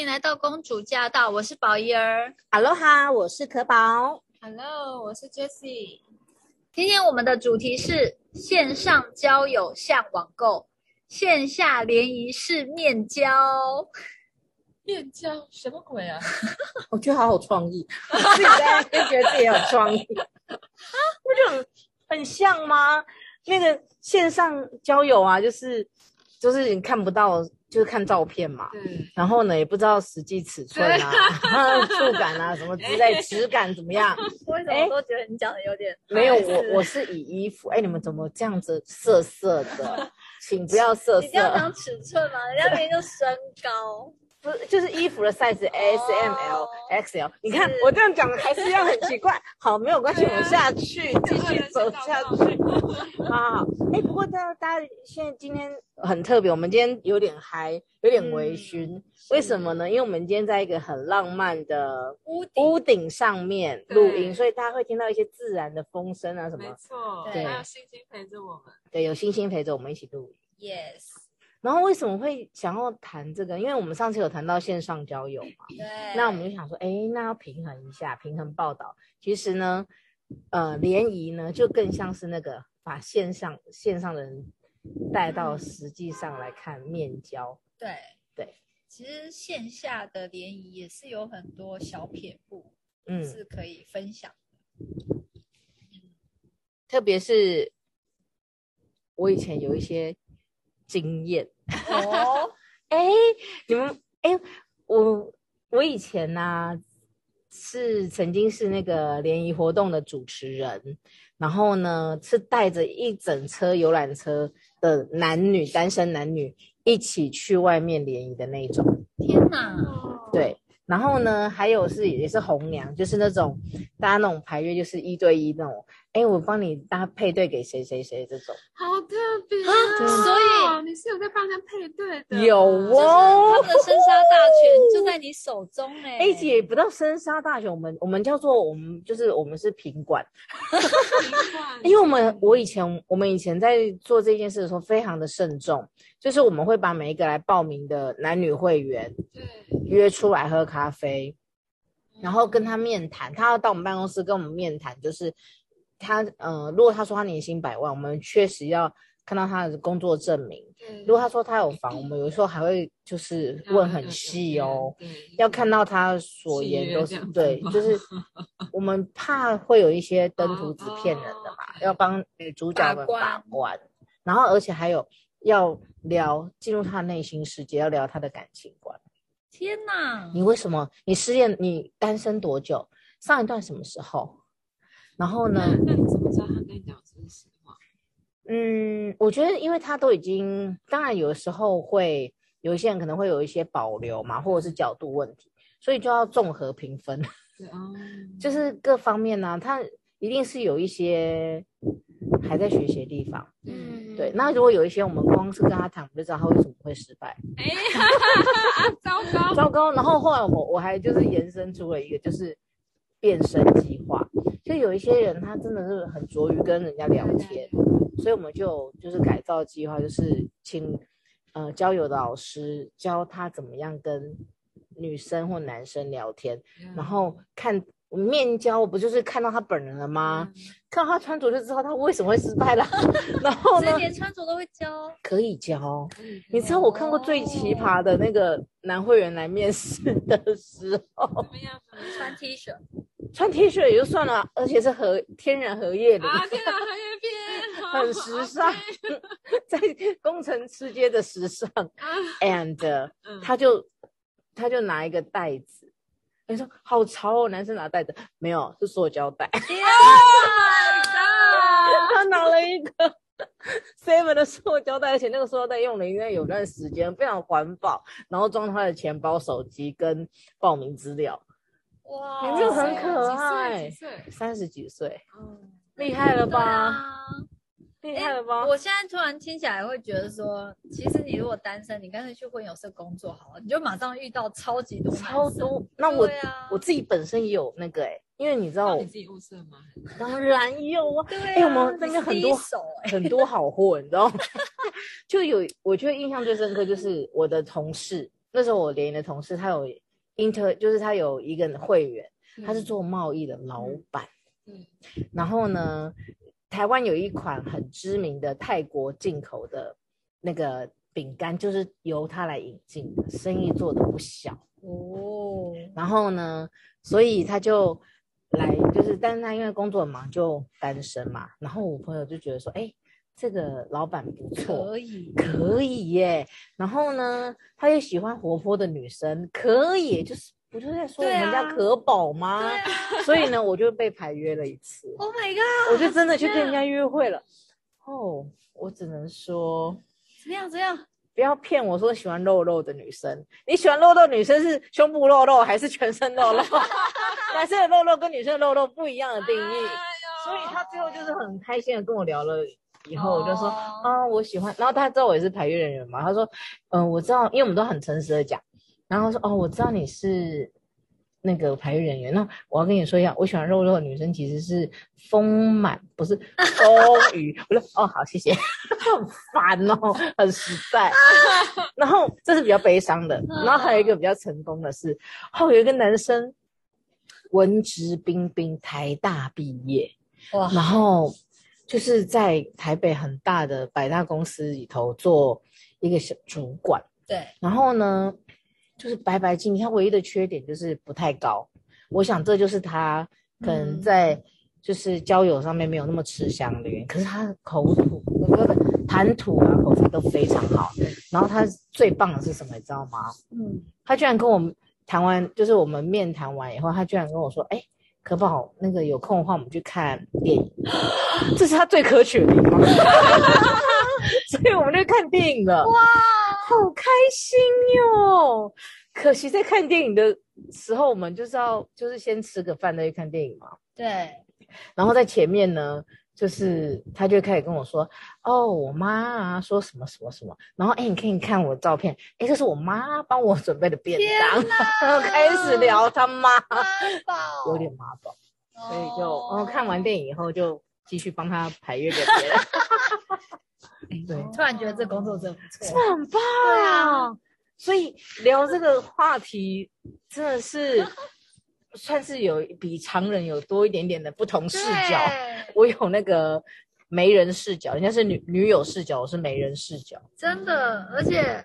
迎来到公主驾到，我是宝仪儿。Hello 哈，我是可宝。Hello，我是 Jessie。今天我们的主题是线上交友像网购，线下联谊是面交。面交什么鬼啊？我觉得好有创意，自己在就觉得自己有创意，不就很很像吗？那个线上交友啊，就是就是你看不到。就是看照片嘛，对，然后呢，也不知道实际尺寸啊、触感啊什么之类，质感怎么样？为什么都觉得你讲的有点？没有，我我是以衣服。哎，你们怎么这样子色色的？请不要色色。你要讲尺寸嘛，人家明明就身高。不是，就是衣服的 size S M L X L。你看我这样讲还是一样很奇怪。好，没有关系，我们下去继续走下去。好 好。哎，不过大大家现在今天很特别，我们今天有点嗨，有点微醺。为什么呢？因为我们今天在一个很浪漫的屋屋顶上面录音，所以大家会听到一些自然的风声啊什么。没错，对，还有星星陪着我们。对，有星星陪着我们一起录音。Yes。然后为什么会想要谈这个？因为我们上次有谈到线上交友嘛，对。那我们就想说，哎，那要平衡一下，平衡报道。其实呢，呃，联谊呢就更像是那个把线上线上的人带到实际上来看面交。对对。其实线下的联谊也是有很多小撇步，嗯，是可以分享的。特别是我以前有一些经验。哦，哎，你们，哎，我我以前呢、啊、是曾经是那个联谊活动的主持人，然后呢是带着一整车游览车的男女单身男女一起去外面联谊的那种。天哪！对，然后呢还有是也是红娘，就是那种大家那种排约就是一对一那种。哎，我帮你搭配对给谁谁谁这种，好特别啊！所以你是有在帮他配对的？有哦，他们的生杀大权就在你手中哎。哎，姐不到生杀大权，我们我们叫做我们就是我们是品管，因为我们我以前我们以前在做这件事的时候非常的慎重，就是我们会把每一个来报名的男女会员对约出来喝咖啡，然后跟他面谈，他要到我们办公室跟我们面谈，就是。他呃，如果他说他年薪百万，我们确实要看到他的工作证明。嗯、如果他说他有房，我们有时候还会就是问很细哦，要看到他所言都是对，就是我们怕会有一些登徒子骗人的嘛，哦、要帮女主角们把关。然后而且还有要聊进入他的内心世界，要聊他的感情观。天哪！你为什么你失恋？你单身多久？上一段什么时候？然后呢？那你怎么知道他跟你讲这是实话？嗯，我觉得，因为他都已经，当然有的时候会有一些人可能会有一些保留嘛，或者是角度问题，所以就要综合评分。对啊，就是各方面呢、啊，他一定是有一些还在学习的地方。嗯，对。那如果有一些我们光是跟他谈，我们就知道他为什么会失败。哎呀，糟糕，糟糕。然后后来我我还就是延伸出了一个，就是变身计划。就有一些人，他真的是很拙于跟人家聊天，所以我们就就是改造计划，就是请呃交友的老师教他怎么样跟女生或男生聊天，然后看面交不就是看到他本人了吗？看到他穿着就知道他为什么会失败了。然后呢，连穿着都会教，可以教。你知道我看过最奇葩的那个男会员来面试的时候，怎么样？穿 T 恤。穿 T 恤也就算了，而且是荷天然荷叶的，啊，天然荷叶边，很时尚，在工程师界的时尚。啊、And、嗯、他就他就拿一个袋子，你说好潮哦，男生拿袋子没有，是塑胶袋。Oh 他拿了一个 Seven 的塑胶袋，而且那个塑胶袋用了应该有段时间，非常环保，然后装他的钱包、手机跟报名资料。哇，你就很可爱，三十几岁，嗯，厉害了吧？厉害了吧？我现在突然听起来会觉得说，其实你如果单身，你干脆去婚友社工作好了，你就马上遇到超级多超多。那我我自己本身也有那个哎，因为你知道我你自己物色吗？当然有啊，对哎，我们那边很多很多好货，你知道吗？就有我觉得印象最深刻就是我的同事。那时候我联谊的同事，他有 inter，就是他有一个会员，他是做贸易的老板。嗯，然后呢，台湾有一款很知名的泰国进口的那个饼干，就是由他来引进的，生意做的不小哦。然后呢，所以他就来，就是，但是他因为工作很忙，就单身嘛。然后我朋友就觉得说，哎，这个老板不错，可以，可以耶。然后呢，他又喜欢活泼的女生，可以，就是。我就在说我们家可宝吗？啊啊、所以呢，我就被排约了一次。Oh my god！我就真的去跟人家约会了。哦，oh, 我只能说，怎么样？怎么样？不要骗我说喜欢肉肉的女生。你喜欢肉肉女生是胸部肉肉还是全身肉肉？男生的肉肉跟女生的肉肉不一样的定义。哎、所以他最后就是很开心的跟我聊了以后，我就说啊、oh. 哦，我喜欢。然后他知道我也是排约人员嘛，他说嗯、呃，我知道，因为我们都很诚实的讲。然后说哦，我知道你是那个排育人员。那我要跟你说一下，我喜欢肉肉的女生其实是丰满，不是丰腴。我说哦，好，谢谢。很烦哦，很实在。然后这是比较悲伤的。然后还有一个比较成功的是，后有一个男生文质彬彬，台大毕业，哇，然后就是在台北很大的百大公司里头做一个小主管。对，然后呢？就是白白净，他唯一的缺点就是不太高。我想这就是他可能在就是交友上面没有那么吃香的原因。可是他口吐，我觉得谈吐啊，口才都非常好。然后他最棒的是什么，你知道吗？嗯，他居然跟我们谈完，就是我们面谈完以后，他居然跟我说：“哎，可不好，那个有空的话，我们去看电影。”这是他最可取的地方。所以我们就看电影了。哇！好开心哟！可惜在看电影的时候，我们就是要就是先吃个饭再去看电影嘛。对。然后在前面呢，就是他就开始跟我说：“哦，我妈啊，说什么什么什么。”然后哎，你可以看我的照片，哎，这是我妈帮我准备的便当。然后 开始聊他妈，宝有点妈宝，哦、所以就然后看完电影以后就继续帮他排约给别人。对，突然觉得这工作真的不错，这很棒啊！所以聊这个话题真的是 算是有比常人有多一点点的不同视角。我有那个媒人视角，人家是女女友视角，我是媒人视角。真的，而且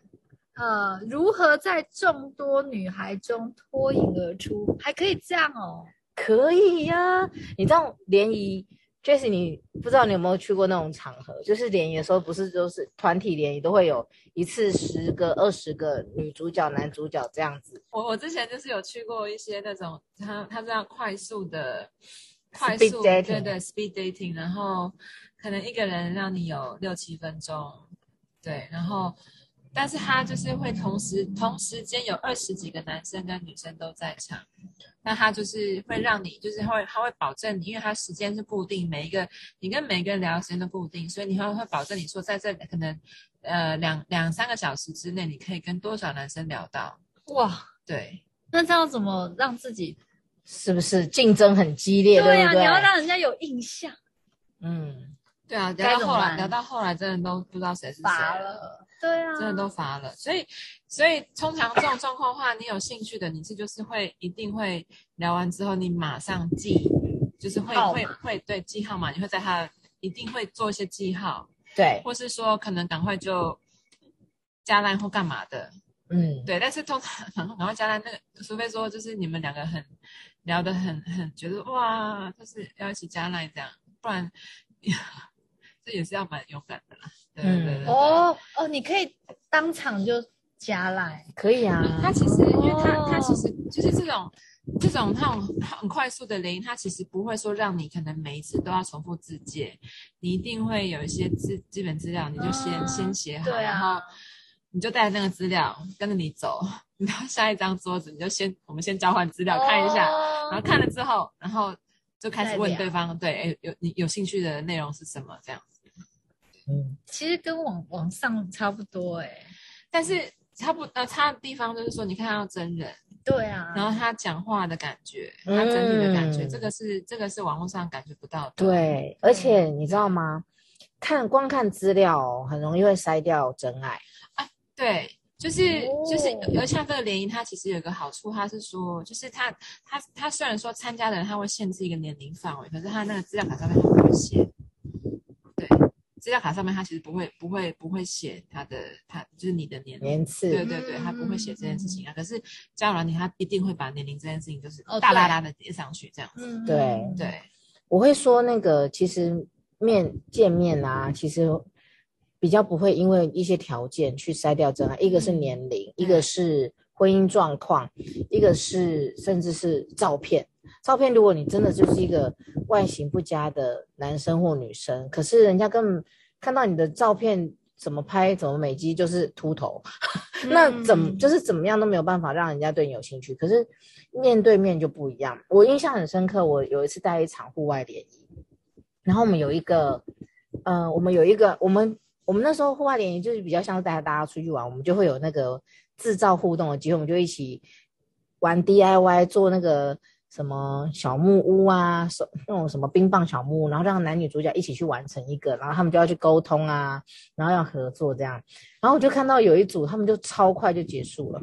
呃，如何在众多女孩中脱颖而出，还可以这样哦？可以呀，你知道联谊。Jessie，你不知道你有没有去过那种场合，就是联谊的时候，不是都是团体联谊，都会有一次十个、二十个女主角、男主角这样子。我我之前就是有去过一些那种，他他这样快速的，快速对对 speed dating，然后可能一个人让你有六七分钟，对，然后。但是他就是会同时同时间有二十几个男生跟女生都在场，那他就是会让你就是会他会保证你，因为他时间是固定，每一个你跟每一个人聊的时间都固定，所以你会会保证你说在这可能呃两两三个小时之内你可以跟多少男生聊到。哇，对，那这样怎么让自己是不是竞争很激烈？对呀、啊，对对你要让人家有印象。嗯，对啊，聊到后来聊到后来真的都不知道谁是谁了。对啊，真的都乏了，所以，所以通常这种状况的话，你有兴趣的，你是就是会一定会聊完之后，你马上记，就是会会会对记号码，你会在他一定会做一些记号，对，或是说可能赶快就加烂或干嘛的，嗯，对，但是通常 赶快加赖那个，除非说就是你们两个很聊得很很觉得哇，就是要一起加赖这样，不然这也是要蛮勇敢的啦。对对对，对。哦哦，你可以当场就加来，可以啊。他其实，因为他他其实就是这种这种那种很快速的联谊，他其实不会说让你可能每一次都要重复自介，你一定会有一些资基本资料，你就先、嗯、先写好，啊、然后你就带着那个资料跟着你走，你到下一张桌子，你就先我们先交换资料看一下，哦、然后看了之后，然后就开始问对方，对，哎，有你有兴趣的内容是什么这样。嗯，其实跟网网上差不多哎、欸，但是差不呃差的地方就是说，你看到真人，对啊，然后他讲话的感觉，嗯、他整体的感觉，这个是这个是网络上感觉不到的。对，而且你知道吗？看光看资料很容易会筛掉真爱。啊，对，就是就是，而像这个联谊，它其实有一个好处，它是说，就是它它它虽然说参加的人他会限制一个年龄范围，可是它那个资料卡上面会写。对，资料卡上面它其实不会不会不会写它的它就是你的年龄年次，对对对，它不会写这件事情啊。可是交友软体它一定会把年龄这件事情就是大大大的叠上去这样子。对对，对我会说那个其实面见面啊，其实。比较不会因为一些条件去筛掉真爱，一个是年龄，嗯、一个是婚姻状况，嗯、一个是甚至是照片。照片，如果你真的就是一个外形不佳的男生或女生，可是人家根本看到你的照片怎么拍怎么美肌就是秃头，嗯、那怎么就是怎么样都没有办法让人家对你有兴趣。可是面对面就不一样。我印象很深刻，我有一次带一场户外联谊，然后我们有一个，呃，我们有一个我们。我们那时候户外联谊就是比较像是带大家出去玩，我们就会有那个制造互动的机会，我们就一起玩 DIY，做那个什么小木屋啊，什那种什么冰棒小木屋，然后让男女主角一起去完成一个，然后他们就要去沟通啊，然后要合作这样，然后我就看到有一组他们就超快就结束了，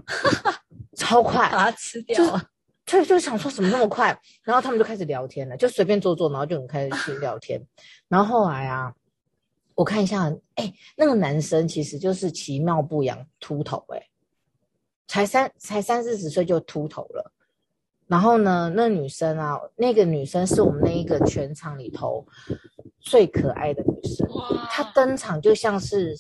超快把它吃掉了，就就想说怎么那么快，然后他们就开始聊天了，就随便坐坐，然后就很开始去聊天，然后后来啊。我看一下，哎、欸，那个男生其实就是其貌不扬，秃头、欸，哎，才三才三四十岁就秃头了。然后呢，那女生啊，那个女生是我们那一个全场里头最可爱的女生，她登场就像是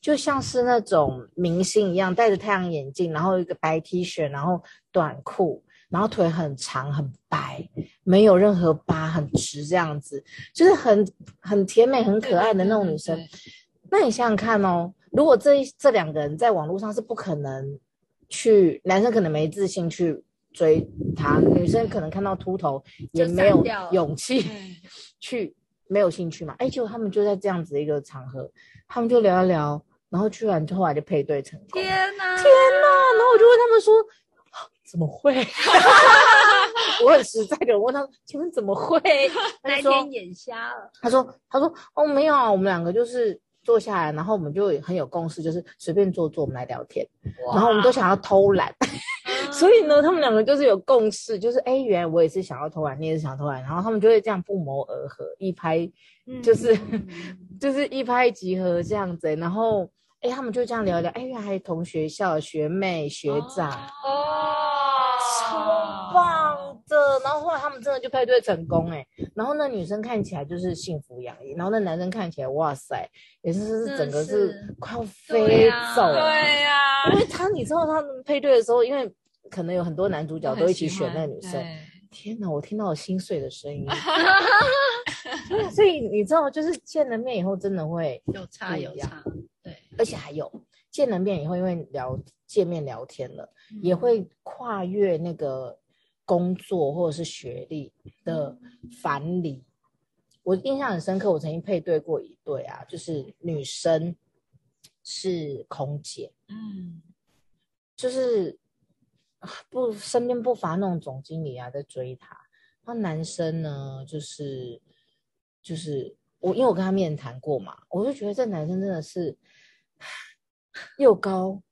就像是那种明星一样，戴着太阳眼镜，然后一个白 T 恤，然后短裤。然后腿很长很白，没有任何疤，很直这样子，就是很很甜美、很可爱的那种女生。那你想想看哦，如果这这两个人在网络上是不可能去，男生可能没自信去追他，女生可能看到秃头也没有勇气 去，没有兴趣嘛。哎，结果他们就在这样子的一个场合，他们就聊一聊，然后居然后来就配对成功。天哪，天哪！然后我就问他们说。怎么会？我很实在的问他：“请问怎么会？” 那天眼瞎了。他说：“他说哦，没有啊，我们两个就是坐下来，然后我们就很有共识，就是随便坐坐，我们来聊天。然后我们都想要偷懒，所以呢，他们两个就是有共识，就是哎，原来我也是想要偷懒，你也是想偷懒，然后他们就会这样不谋而合，一拍就是、嗯、就是一拍即合这样子。然后哎，他们就这样聊聊，哎，原来同学校学妹学长哦。”超棒的，然后后来他们真的就配对成功哎，然后那女生看起来就是幸福洋溢，然后那男生看起来哇塞，也是是整个是快要飞走了，对呀、啊，因为他你知道他们配对的时候，因为可能有很多男主角都一起选那个女生，天哪，我听到我心碎的声音，所以你知道，就是见了面以后真的会有差有差，对，而且还有见了面以后，因为聊见面聊天了。也会跨越那个工作或者是学历的藩篱。我印象很深刻，我曾经配对过一对啊，就是女生是空姐，嗯，就是不身边不乏那种总经理啊在追她。那男生呢，就是就是我，因为我跟他面谈过嘛，我就觉得这男生真的是又高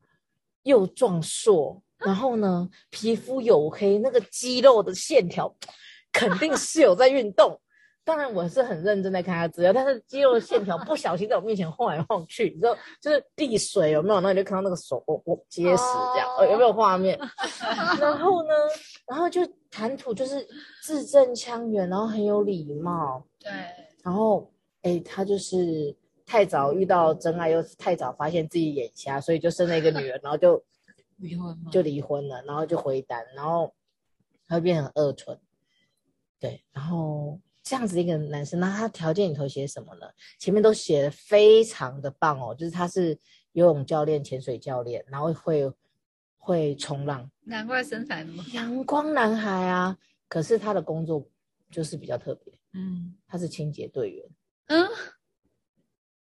又壮硕。然后呢，皮肤黝黑，那个肌肉的线条 肯定是有在运动。当然，我是很认真在看他资料，但是肌肉线条不小心在我面前晃来晃去，你知道，就是递水有没有？那你就看到那个手，我我结实这样，呃、哦，有没有画面？然后呢，然后就谈吐就是字正腔圆，然后很有礼貌。对。然后，哎，他就是太早遇到真爱，又太早发现自己眼瞎，所以就生了一个女儿，然后就。离婚吗？就离婚了，然后就回单，然后他会变成二蠢，对，然后这样子一个男生，那他条件里头写什么呢？前面都写的非常的棒哦，就是他是游泳教练、潜水教练，然后会会冲浪，难怪身材那么好，阳光男孩啊。可是他的工作就是比较特别，嗯，他是清洁队员，嗯，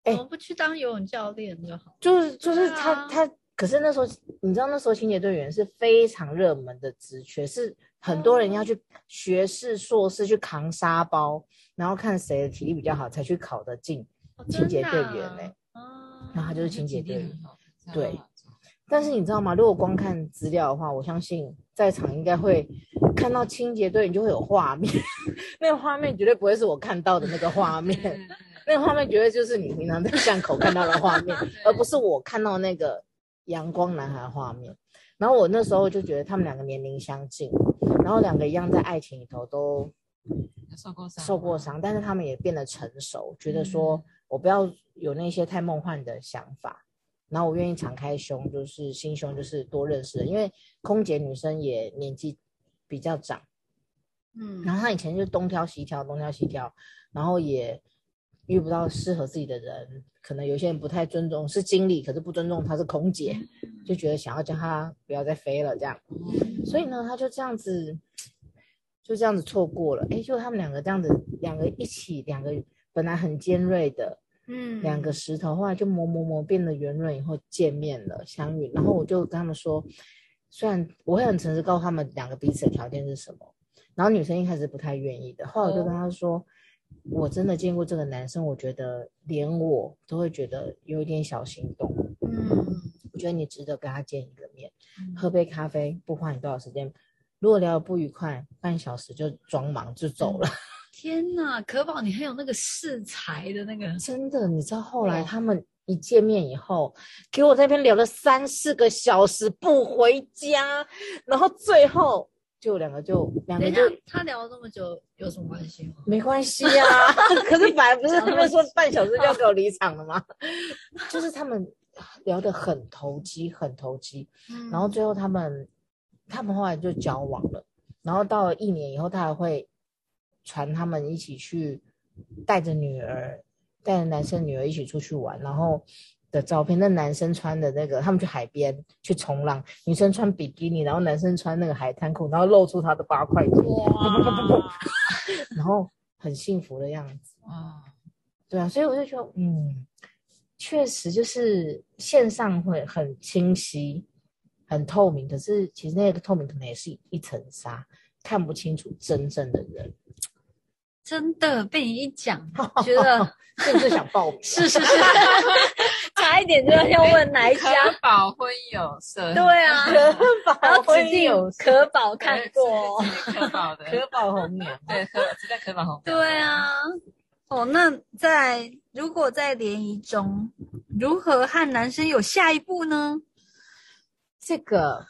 哎，怎么不去当游泳教练就好？就是就是他他。可是那时候，你知道那时候清洁队员是非常热门的职缺，是很多人要去学士、硕士去扛沙包，然后看谁的体力比较好才去考得进清洁队员呢。哦，那他就是清洁队员。对，但是你知道吗？如果光看资料的话，我相信在场应该会看到清洁队，员就会有画面。那个画面绝对不会是我看到的那个画面，那个画面绝对就是你平常在巷口看到的画面，而不是我看到那个阳光男孩的画面。然后我那时候就觉得他们两个年龄相近，然后两个一样在爱情里头都受过伤，受过伤，但是他们也变得成熟，觉得说我不要有那些太梦幻的想法。然后我愿意敞开胸，就是心胸，就是多认识人，因为空姐女生也年纪比较长，嗯，然后她以前就东挑西挑，东挑西挑，然后也遇不到适合自己的人，可能有些人不太尊重，是经理，可是不尊重她是空姐，就觉得想要叫她不要再飞了这样，所以呢，她就这样子，就这样子错过了，哎，就他们两个这样子，两个一起，两个本来很尖锐的。嗯，两个石头后来就磨磨磨变得圆润，以后见面了相遇，然后我就跟他们说，虽然我会很诚实告诉他们两个彼此的条件是什么，然后女生一开始不太愿意的，后来我就跟她说，哦、我真的见过这个男生，我觉得连我都会觉得有一点小心动，嗯，我觉得你值得跟他见一个面，嗯、喝杯咖啡不花你多少时间，如果聊得不愉快，半小时就装忙就走了。嗯。天呐，可宝，你很有那个识才的那个，真的，你知道后来他们一见面以后，给我在那边聊了三四个小时不回家，然后最后就两个就两个就他聊了这么久有什么关系吗？没关系啊，可是本来不是他们说半小时就要给我离场了吗？就是他们聊得很投机，很投机，嗯、然后最后他们他们后来就交往了，然后到了一年以后，他还会。传他们一起去带着女儿，带着男生女儿一起出去玩，然后的照片。那男生穿的那个，他们去海边去冲浪，女生穿比基尼，然后男生穿那个海滩裤，然后露出他的八块肌，哇 然后很幸福的样子啊。对啊，所以我就觉得，嗯，确实就是线上会很清晰、很透明，可是其实那个透明可能也是一层纱，看不清楚真正的人。真的被你一讲，觉得甚 至想报名。是是是，差一点就要问哪一家。可宝婚友社。对啊，可宝婚友可宝看过。可宝的可宝红娘。对，可是在可宝红娘。对啊。哦，那在如果在联谊中，如何和男生有下一步呢？这个。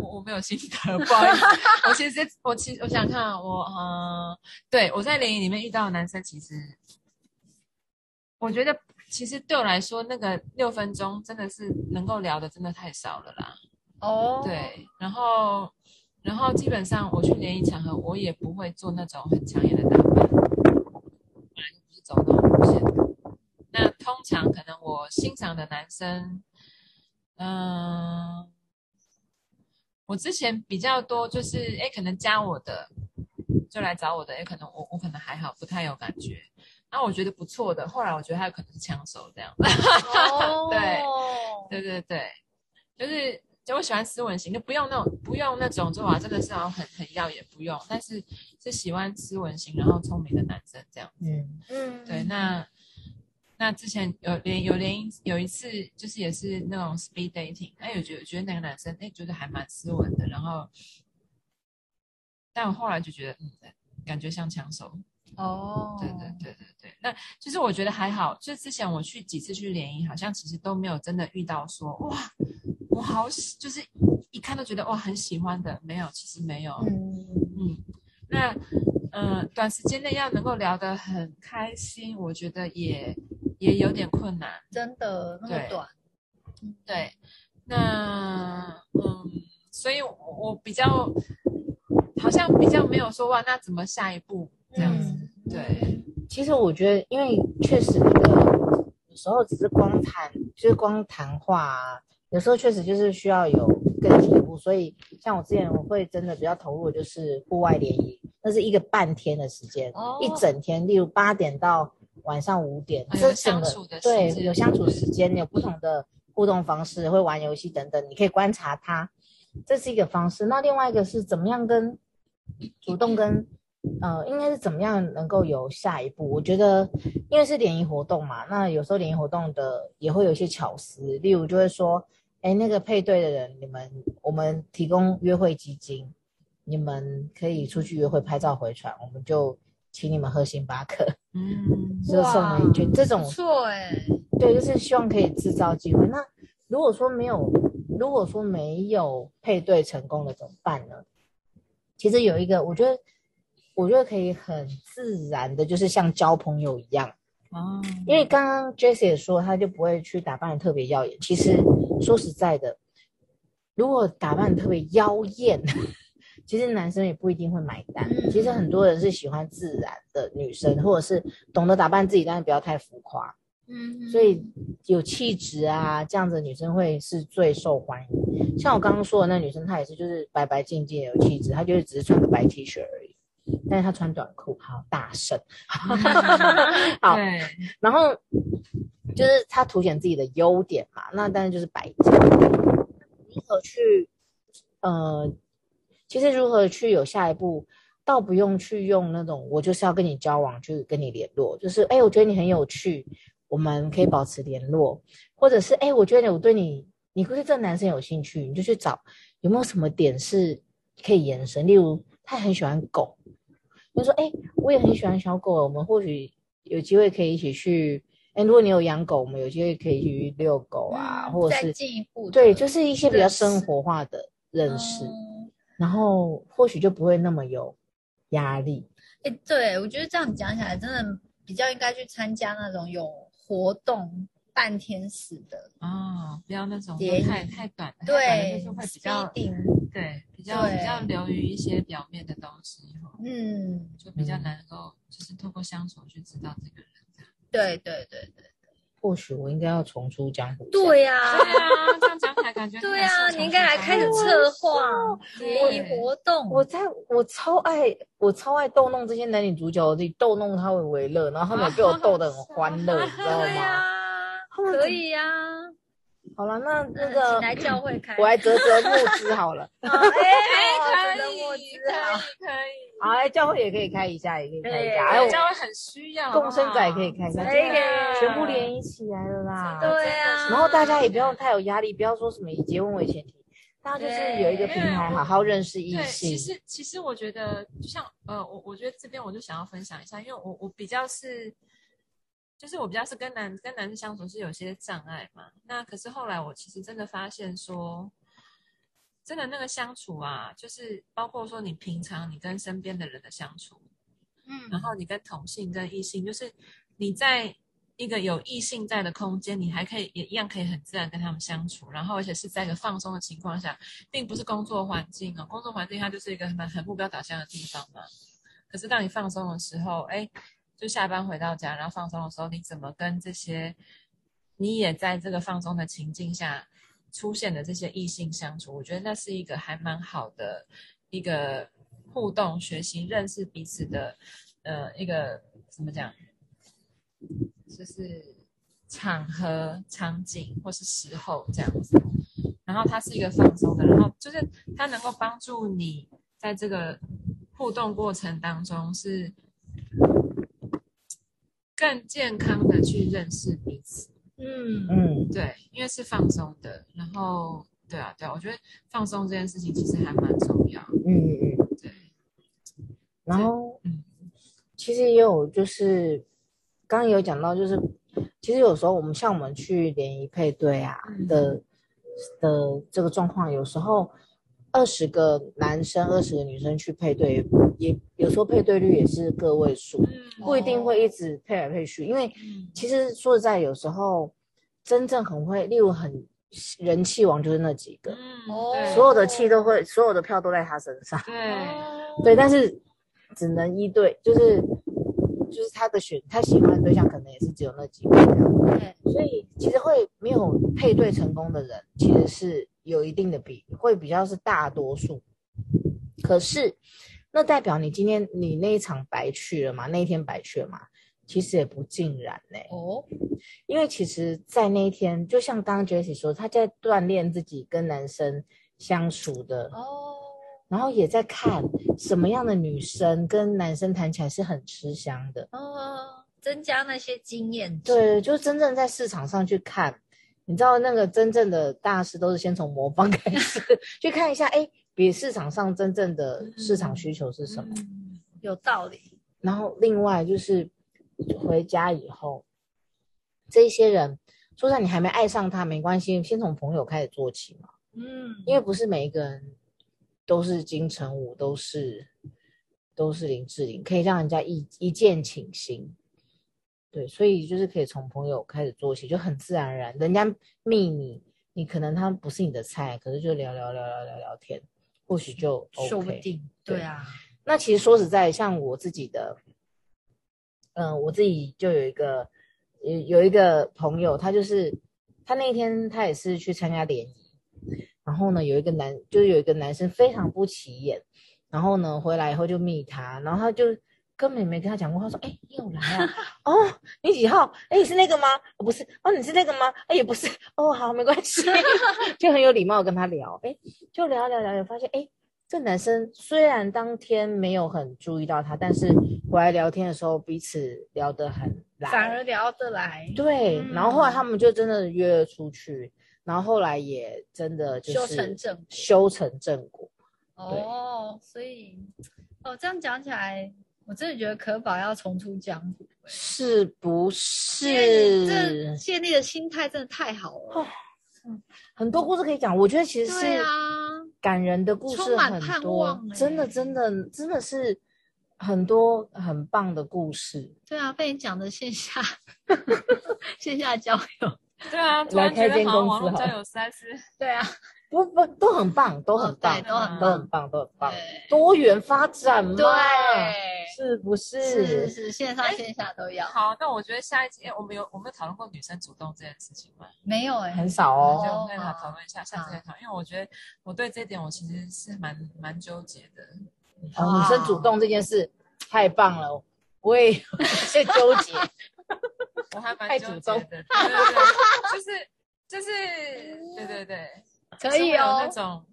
我没有心得，不好意思。我其实，我其实，我想看我，呃，对，我在联谊里面遇到的男生，其实，我觉得，其实对我来说，那个六分钟真的是能够聊的，真的太少了啦。哦，对，然后，然后基本上我去联谊场合，我也不会做那种很抢眼的打扮，本来就不是走那种路线。那通常可能我欣赏的男生，嗯、呃。我之前比较多就是，哎，可能加我的就来找我的，哎，可能我我可能还好，不太有感觉。那我觉得不错的，后来我觉得他有可能是枪手这样子。哦，对，对对对，就是就我喜欢斯文型，就不用那种不用那种，就哇，真的是要很很要也，不用，但是是喜欢斯文型然后聪明的男生这样子。嗯嗯，对，那。那之前有连有连有一次，就是也是那种 speed dating，哎，有觉得觉得那个男生哎，觉得还蛮斯文的，然后，但我后来就觉得，嗯，感觉像枪手。哦，对对对对对。那其实我觉得还好，就之前我去几次去联谊，好像其实都没有真的遇到说哇，我好喜，就是一看都觉得哇很喜欢的，没有，其实没有。嗯嗯。那呃，短时间内要能够聊得很开心，我觉得也。也有点困难，真的那么短。对，对，那嗯，所以我，我比较好像比较没有说哇，那怎么下一步这样子？嗯、对，其实我觉得，因为确实那个有时候只是光谈，就是光谈话啊，有时候确实就是需要有更进一步。所以，像我之前我会真的比较投入，就是户外联谊，那是一个半天的时间，哦、一整天，例如八点到。晚上五点，这整个对有相处时间，有不同的互动方式，会玩游戏等等，你可以观察他，这是一个方式。那另外一个是怎么样跟主动跟呃，应该是怎么样能够有下一步？我觉得因为是联谊活动嘛，那有时候联谊活动的也会有一些巧思，例如就会说，哎，那个配对的人，你们我们提供约会基金，你们可以出去约会拍照回传，我们就请你们喝星巴克，嗯，就送了一句这种，不错哎，对，就是希望可以制造机会。那如果说没有，如果说没有配对成功的怎么办呢？其实有一个，我觉得，我觉得可以很自然的，就是像交朋友一样。哦，因为刚刚 Jessie 也说，他就不会去打扮的特别耀眼。其实说实在的，如果打扮的特别妖艳，其实男生也不一定会买单。其实很多人是喜欢自然的女生，或者是懂得打扮自己，但是不要太浮夸。嗯，所以有气质啊，这样子的女生会是最受欢迎。像我刚刚说的那女生，她也是就是白白净净有气质，她就是只是穿个白 T 恤而已。但是他穿短裤，好大声，好，然后就是他凸显自己的优点嘛，那当然就是白净。如何去，呃，其实如何去有下一步，倒不用去用那种我就是要跟你交往，去跟你联络，就是哎，我觉得你很有趣，我们可以保持联络，或者是哎，我觉得我对你，你会对这个男生有兴趣，你就去找有没有什么点是可以延伸，例如他很喜欢狗。就说：“哎，我也很喜欢小狗，我们或许有机会可以一起去。哎，如果你有养狗，我们有机会可以去遛狗啊，嗯、或者是再进一步，对，就是一些比较生活化的认识，嗯、然后或许就不会那么有压力。哎，对，我觉得这样讲起来，真的比较应该去参加那种有活动。”半天使的哦，不要那种太太短的，对，就是会比较定，对，比较比较流于一些表面的东西，嗯，就比较难够，就是透过相处去知道这个人，对对对对对。或许我应该要重出江湖。对呀，对呀，这样讲起来感觉。对呀，你应该来开始策划联谊活动。我在我超爱我超爱逗弄这些男女主角，我自己逗弄他们为乐，然后他们被我逗得很欢乐，你知道吗？可以呀，好了，那那个来教会开，我来折折木枝好了。哎，可以，可以，可以。好，来教会也可以开一下，也可以开一下。哎，教会很需要，共生仔也可以开一下，全部联谊起来了啦。对啊，然后大家也不用太有压力，不要说什么以结婚为前提，大家就是有一个平台，好好认识异性。其实，其实我觉得，就像呃，我我觉得这边我就想要分享一下，因为我我比较是。就是我比较是跟男跟男生相处是有些障碍嘛，那可是后来我其实真的发现说，真的那个相处啊，就是包括说你平常你跟身边的人的相处，嗯，然后你跟同性跟异性，就是你在一个有异性在的空间，你还可以也一样可以很自然跟他们相处，然后而且是在一个放松的情况下，并不是工作环境哦，工作环境它就是一个很很目标导向的地方嘛，可是当你放松的时候，哎。就下班回到家，然后放松的时候，你怎么跟这些你也在这个放松的情境下出现的这些异性相处？我觉得那是一个还蛮好的一个互动、学习、认识彼此的呃一个怎么讲？就是场合、场景或是时候这样子。然后它是一个放松的，然后就是它能够帮助你在这个互动过程当中是。更健康的去认识彼此，嗯。嗯，对，因为是放松的，然后对啊对啊，我觉得放松这件事情其实还蛮重要，嗯嗯嗯，对。然后，嗯，其实也有就是，刚刚有讲到，就是其实有时候我们像我们去联谊配对啊的、嗯、的这个状况，有时候。二十个男生，二十个女生去配对，也有时候配对率也是个位数，不一定会一直配来配去。因为其实说实在，有时候真正很会，例如很人气王就是那几个，所有的气都会，所有的票都在他身上。对，对，但是只能一对，就是就是他的选，他喜欢的对象可能也是只有那几个。对，所以其实会没有配对成功的人，其实是。有一定的比会比较是大多数，可是那代表你今天你那一场白去了嘛？那一天白去了嘛？其实也不尽然呢。哦，因为其实，在那一天，就像刚刚 Jessie 说，他在锻炼自己跟男生相处的哦，然后也在看什么样的女生跟男生谈起来是很吃香的哦，增加那些经验。对，就真正在市场上去看。你知道那个真正的大师都是先从模仿开始，去看一下，哎，比市场上真正的市场需求是什么？嗯、有道理。然后另外就是回家以后，这些人，就算你还没爱上他，没关系，先从朋友开始做起嘛。嗯，因为不是每一个人都是金城武，都是都是林志玲，可以让人家一一见倾心。对，所以就是可以从朋友开始做起，就很自然而然。人家密你，你可能他不是你的菜，可是就聊聊聊聊聊聊天，或许就、OK、说不定。对啊，那其实说实在，像我自己的，嗯、呃，我自己就有一个有有一个朋友，他就是他那天他也是去参加联谊，然后呢，有一个男就是有一个男生非常不起眼，然后呢回来以后就密他，然后他就。根本没跟他讲过，他说：“哎、欸，你有来啊？哦，你几号？哎、是那个吗？哦，不是，哦，你是那个吗？哎、欸，也不是，哦，好，没关系，就很有礼貌跟他聊，哎、欸，就聊聊聊聊，发现，哎、欸，这男生虽然当天没有很注意到他，但是回来聊天的时候，彼此聊得很来，反而聊得来，对，然后后来他们就真的约了出去，然后后来也真的就是修成正修成正果，哦，所以，哦，这样讲起来。”我真的觉得可宝要重出江湖，是不是？这建立的心态真的太好了。哦，很多故事可以讲，我觉得其实是感人的故事很多，充满盼望，真的真的真的是很多很棒的故事。对啊，被你讲的线下 线下交友，对啊，来开间公司交友三思，对啊。不不都很棒，都很棒，都很都很棒，都很棒，多元发展嘛，对，是不是？是是，线上线下都要。好，那我觉得下一集我们有我们有讨论过女生主动这件事情吗？没有哎，很少哦。就我们可以讨讨论一下，下次再讨论，因为我觉得我对这点我其实是蛮蛮纠结的。哦，女生主动这件事太棒了，我也有些纠结。我还蛮主动的，对对对，就是就是，对对对。可以哦，那种，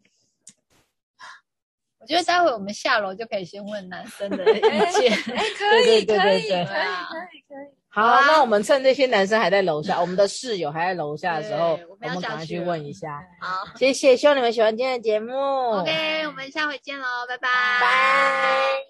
我觉得待会我们下楼就可以先问男生的 意见。哎，可以，可以，可以，可以，可以。好，那我们趁这些男生还在楼下，我们的室友还在楼下的时候，我们赶快去问一下。好，谢谢，希望你们喜欢今天的节目。OK，我们下回见喽，拜拜。拜。